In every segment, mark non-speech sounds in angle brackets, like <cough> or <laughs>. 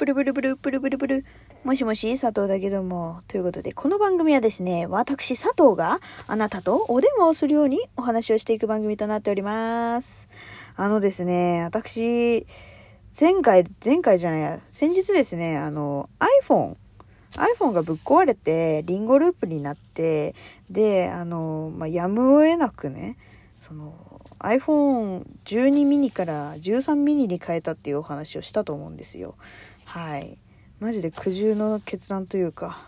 ブルブルブル、ブルブルブル。もしもし、佐藤だけども。ということで、この番組はですね、私、佐藤があなたとお電話をするようにお話をしていく番組となっております。あのですね、私、前回、前回じゃないや、先日ですね、あの、iPhone、iPhone がぶっ壊れて、リンゴループになって、で、あの、まあ、やむを得なくね、その、iPhone12 ミニから13ミニに変えたっていうお話をしたと思うんですよ。はい。マジで苦渋の決断というか、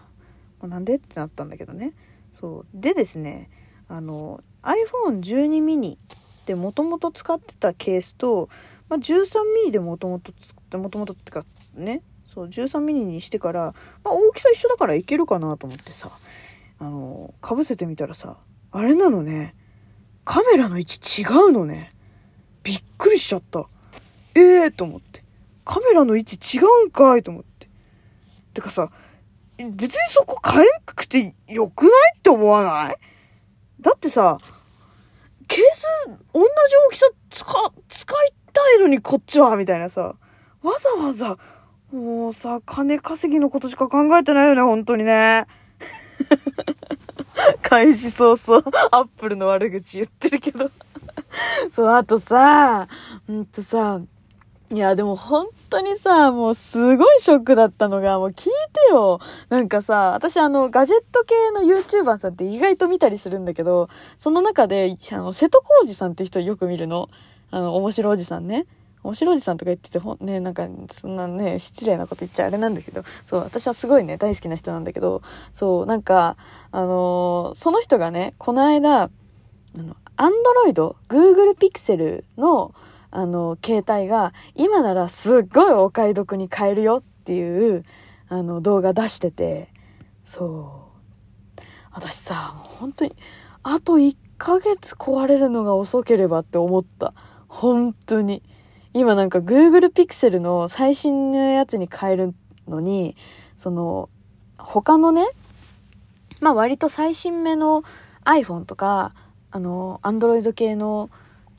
もうなんでってなったんだけどね。そう。でですね、あの、iPhone12 ミニってもともと使ってたケースと、まあ、13ミニでもともと、もともとってかね、そう、13ミニにしてから、まあ、大きさ一緒だからいけるかなと思ってさ、あの、かぶせてみたらさ、あれなのね、カメラの位置違うのね。びっくりしちゃった。ええー、と思って。カメラの位置違うんかいと思って。てかさ、別にそこ変えなくてよくないって思わない？だってさ、ケース同じ大きさ使、使いたいのにこっちはみたいなさ、わざわざ、もうさ、金稼ぎのことしか考えてないよね、本当にね。<laughs> 開始早々、アップルの悪口言ってるけど。<laughs> そう、あとさ、うんとさ、いや、でも本当にさ、もうすごいショックだったのが、もう聞いてよ。なんかさ、私あの、ガジェット系の YouTuber さんって意外と見たりするんだけど、その中で、あの、瀬戸康史さんって人よく見るの。あの、面白おじさんね。面白おじさんとか言ってて、ほん、ね、なんか、そんなね、失礼なこと言っちゃあれなんだけど、そう、私はすごいね、大好きな人なんだけど、そう、なんか、あのーその人がね、この間、あの、アンドロイド、Google Pixel の、あの、携帯が、今ならすっごいお買い得に買えるよっていう、あの、動画出してて、そう。私さ、本当に、あと1ヶ月壊れるのが遅ければって思った。本当に。今なんか Google Pixel の最新のやつに変えるのに、その、他のね、まあ割と最新目の iPhone とか、あの、Android 系の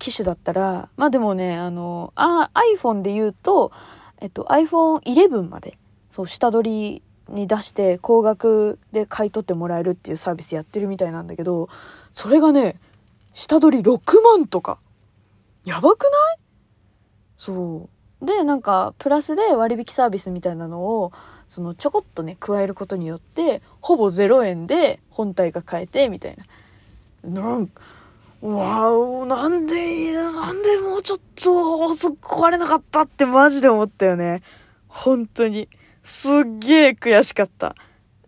機種だったら、まあでもね、あの、あ iPhone で言うと、えっと iPhone 11まで、そう、下取りに出して高額で買い取ってもらえるっていうサービスやってるみたいなんだけど、それがね、下取り6万とか。やばくない？そう。で、なんか、プラスで割引サービスみたいなのを、そのちょこっとね、加えることによって、ほぼ0円で本体が買えて、みたいな。なんわお、なんで、なんでもうちょっと遅く壊れなかったってマジで思ったよね。本当に。すっげえ悔しかった。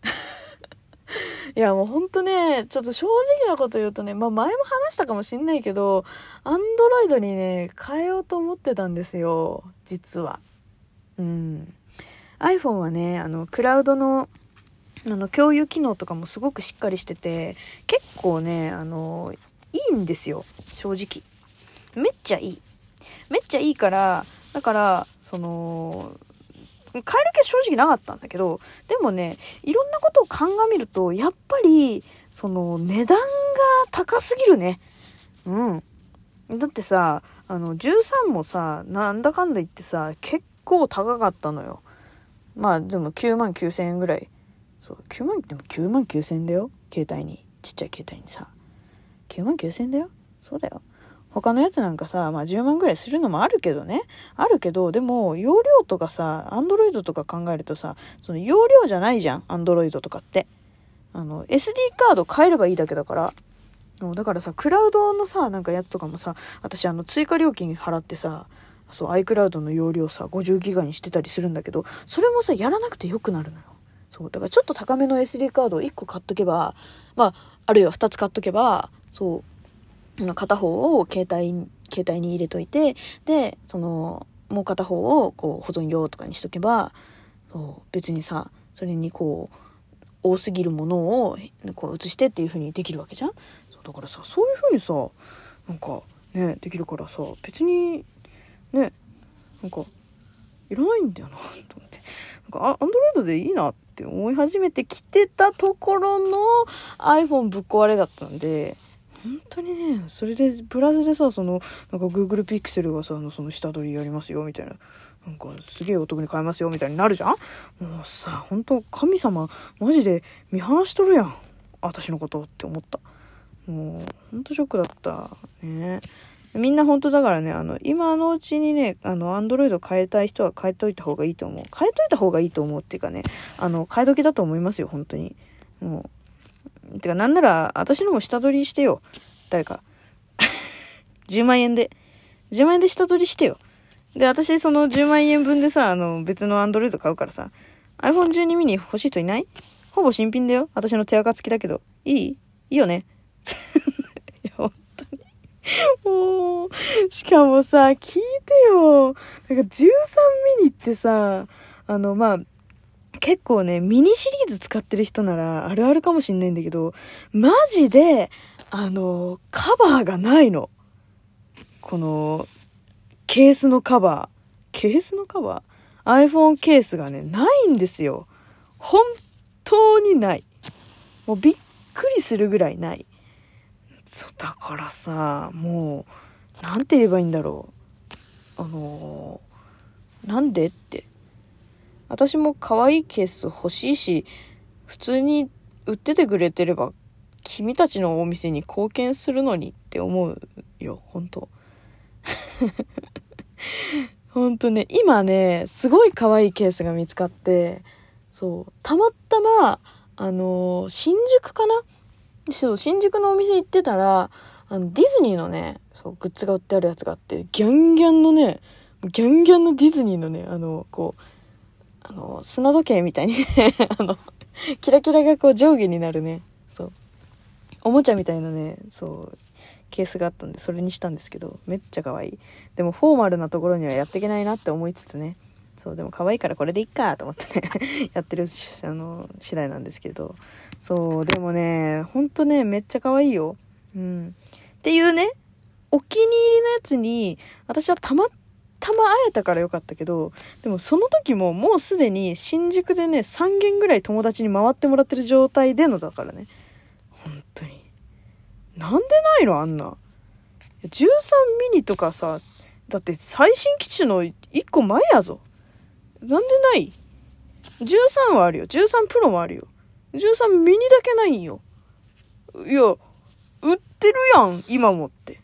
<laughs> いやもうほんとね、ちょっと正直なこと言うとね、まあ前も話したかもしんないけど、アンドロイドにね、変えようと思ってたんですよ。実は。うん。iPhone はね、あの、クラウドの、あの、共有機能とかもすごくしっかりしてて、結構ね、あの、いいんですよ。正直。めっちゃいい。めっちゃいいから、だから、その、変える気は正直なかったんだけど、でもね、いろんなことを鑑みると、やっぱり、その、値段が高すぎるね。うん。だってさ、あの、13もさ、なんだかんだ言ってさ、結構高かったのよ。まあ、でも9万9千円ぐらい。そう、9万、でも9万9千円だよ。携帯に。ちっちゃい携帯にさ。9万9千だよ。そうだよ。他のやつなんかさ、まあ10万ぐらいするのもあるけどね。あるけど、でも、容量とかさ、アンドロイドとか考えるとさ、その容量じゃないじゃん、アンドロイドとかって。あの、SD カード変えればいいだけだから。だからさ、クラウドのさ、なんかやつとかもさ、私あの、追加料金払ってさ、そう、iCloud の容量さ、50ギガにしてたりするんだけど、それもさ、やらなくてよくなるのよ。そう、だからちょっと高めの SD カードを1個買っとけば、まあ、あるいは2つ買っとけば、そう、片方を携帯携帯に入れといてでそのもう片方をこう保存用とかにしとけばそう別にさそれにこう多すぎるものをこう移してっていう風にできるわけじゃん？だからさそういう風にさなんかねできるからさ別にねなんかいらないんだよな <laughs> と思って。なんかアンドロイドでいいなって思い始めてきてたところの iPhone ぶっ壊れだったんで本当にねそれでプラスでさそのなんか Google Pixel がさのその下取りやりますよみたいな。なんかすげえお得に買えますよみたいになるじゃん？もうさ本当神様マジで見放しとるやん。私のことって思った。もうほんとショックだったね。みんな本当だからねあの今のうちにねあのアンドロイド変えたい人は変えといた方がいいと思う。変えといた方がいいと思うっていうかねあの変え時だと思いますよ本当に。もうてかなんなら私のも下取りしてよ誰か <laughs> 10万円で10万円で下取りしてよで、私、その10万円分でさ、あの、別のアンドロイド買うからさ、iPhone12 mini 欲しい人いない？ほぼ新品だよ。私の手垢付きだけど。いい？いいよね。<laughs> 本当に。もう、しかもさ、聞いてよ。なんか13ミニってさ、あの、まあ、結構ね、ミニシリーズ使ってる人ならあるあるかもしんないんだけど、マジで、あの、カバーがないの。この、ケースのカバー。ケースのカバー ?iPhone ケースがね、ないんですよ。本当にない。もうびっくりするぐらいない。そう、だからさ、もう、なんて言えばいいんだろう。あのー、なんでって。私も可愛いケース欲しいし、普通に売っててくれてれば、君たちのお店に貢献するのにって思うよ、本当。ほんとね、今ね、すごい可愛いケースが見つかって、そう、たまたま、あのー、新宿かな？そう、新宿のお店行ってたら、あの、ディズニーのね、そう、グッズが売ってあるやつがあって、ギャンギャンのね、ギャンギャンのディズニーのね、あの、こう、あの、砂時計みたいにね <laughs> あの、キラキラがこう上下になるね、そう、おもちゃみたいなね、そう、ケースがあったんでそれにしたんですけどめっちゃ可愛い。でもフォーマルなところにはやっていけないなって思いつつね。そうでも可愛いからこれでいっかと思ってね <laughs> やってるあの次第なんですけど。そうでもねほんとねめっちゃ可愛いよ。うん。っていうねお気に入りのやつに私はたまたま会えたからよかったけどでもその時ももうすでに新宿でね3軒ぐらい友達に回ってもらってる状態でのだからね本当になんでないのあんな。13ミニとかさ、だって最新機種の1個前やぞ。なんでない ?13 はあるよ。13プロもあるよ。13ミニだけないんよ。いや、売ってるやん、今もって。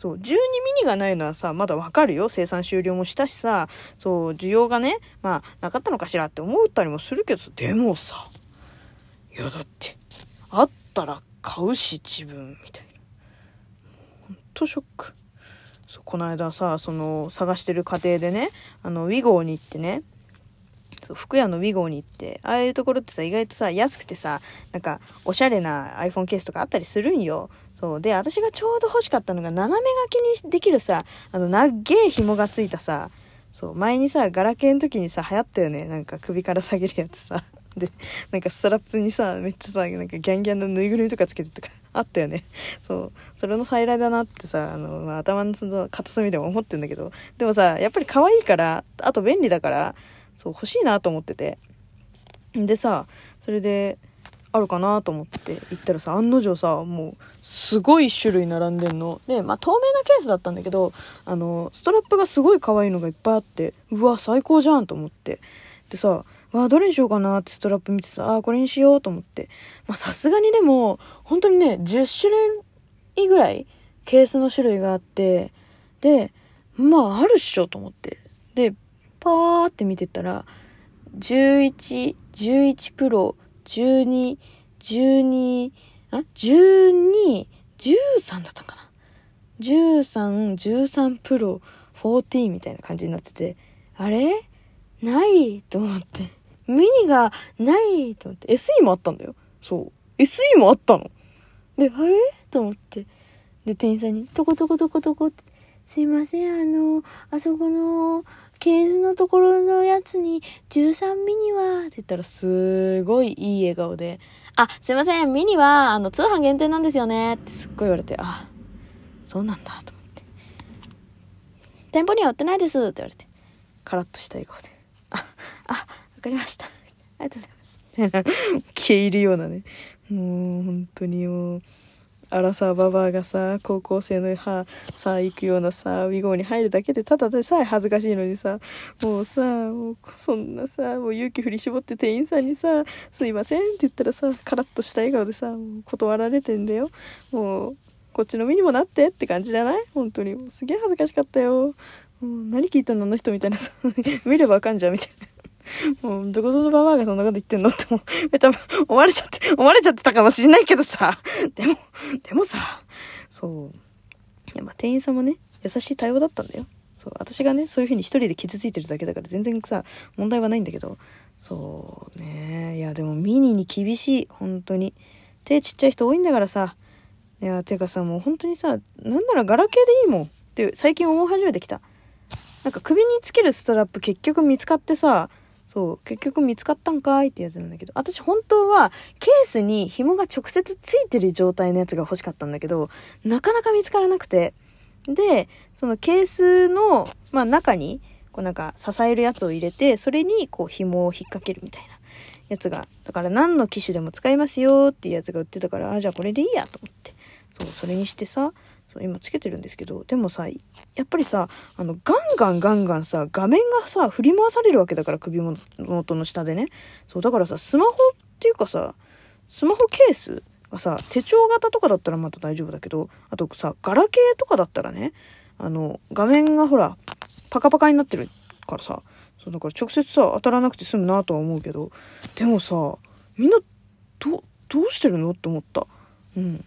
そう、12ミニがないのはさ、まだわかるよ。生産終了もしたしさ、そう、需要がね、まあ、なかったのかしらって思ったりもするけどでもさ、いやだって、あったら買うし自分みたいな。ほんとショック。そうこの間さその探してる過程でねあのウィゴーに行ってねそう服屋のウィゴーに行ってああいうところってさ意外とさ安くてさなんかおしゃれな iPhone ケースとかあったりするんよ。そう。で私がちょうど欲しかったのが斜め書きにできるさあの長え紐がついたさそう。前にさガラケーの時にさ流行ったよね。なんか首から下げるやつさ。でなんかストラップにさめっちゃさなんかギャンギャンのぬいぐるみとかつけてとかあったよね。そう。それの再来だなってさあの、まあ、頭のその片隅でも思ってんだけど。でもさやっぱり可愛いからあと便利だからそう欲しいなと思っててでさそれであるかなと思って行ったらさ案の定さもうすごい種類並んでんのでまあ透明なケースだったんだけどあのストラップがすごい可愛いのがいっぱいあってうわ最高じゃんと思ってでさわあ、どれにしようかなってストラップ見てさ、ああ、これにしようと思って。まあ、さすがにでも、本当にね、10種類ぐらい、ケースの種類があって、で、まあ、あるっしょと思って。で、パーって見てたら、11、11プロ、12、12、あ ?12、13だったかな？13、13プロ、14みたいな感じになってて、あれ？ないと思って。ミニがないと思って、SE もあったんだよ。そう。SE もあったの。で、あれ？と思って。で、店員さんに、トコトコトコトコって、すいません、あの、あそこの、ケースのところのやつに、13ミニは、って言ったら、すごいいい笑顔で、あ、すいません、ミニは、あの、通販限定なんですよね、ってすっごい言われて、あ、そうなんだ、と思って。店舗には売ってないです、って言われて、カラッとした笑顔で、あ、あ、わかりました。ありがとうございます。消えるようなね。もう、本当にもう、アラサーババアがさ高校生の歯さ行くようなさウィゴーに入るだけでただでさえ恥ずかしいのにさもうさもうそんなさもう勇気振り絞って店員さんにさ「すいません」って言ったらさカラッとした笑顔でさ断られてんだよ。もうこっちの身にもなってって感じじゃない？本当に。すげえ恥ずかしかったよ。もう何聞いたの？あの人みたいなさ。<laughs> 見ればわかんじゃんみたいな。もう、どこぞのババアがそんなこと言ってんのって思う。<laughs> 多分、思われちゃって、思われちゃってたかもしんないけどさ。<laughs> でも、でもさ、そう。いや、まあ、店員さんもね、優しい対応だったんだよ。そう。私がね、そういう風に一人で傷ついてるだけだから全然さ、問題はないんだけど。そうね。いや、でもミニに厳しい。本当に。手ちっちゃい人多いんだからさ。いや、てかさ、もう本当にさ、なんならガラケーでいいもん。って最近思い始めてきた。なんか首につけるストラップ結局見つかってさ、そう結局見つかったんかいってやつなんだけど私本当はケースに紐が直接ついてる状態のやつが欲しかったんだけどなかなか見つからなくて。でそのケースの、まあ、中にこうなんか支えるやつを入れてそれにこう紐を引っ掛けるみたいなやつがだから何の機種でも使いますよっていうやつが売ってたからあじゃあこれでいいやと思って。そうそれにしてさそう今つけてるんですけどでもさやっぱりさあのガンガンガンガンさ画面がさ振り回されるわけだから首元の下でね。そうだからさスマホっていうかさスマホケースがさ手帳型とかだったらまた大丈夫だけどあとさガラケーとかだったらねあの画面がほらパカパカになってるからさそうだから直接さ当たらなくて済むなとは思うけどでもさみんなどどうしてるの？って思った。うん。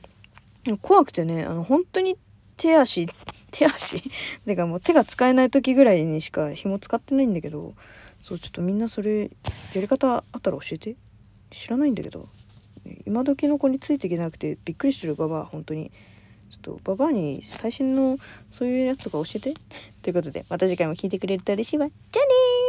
怖くてね、あの、本当に手足、手足？<laughs> てかもう手が使えない時ぐらいにしか紐使ってないんだけど、そう、ちょっとみんなそれ、やり方あったら教えて。知らないんだけど。今時の子についていけなくてびっくりしてるババア、本当に。ちょっとババアに最新のそういうやつとか教えて。<laughs> ということで、また次回も聞いてくれると嬉しいわ。じゃあねー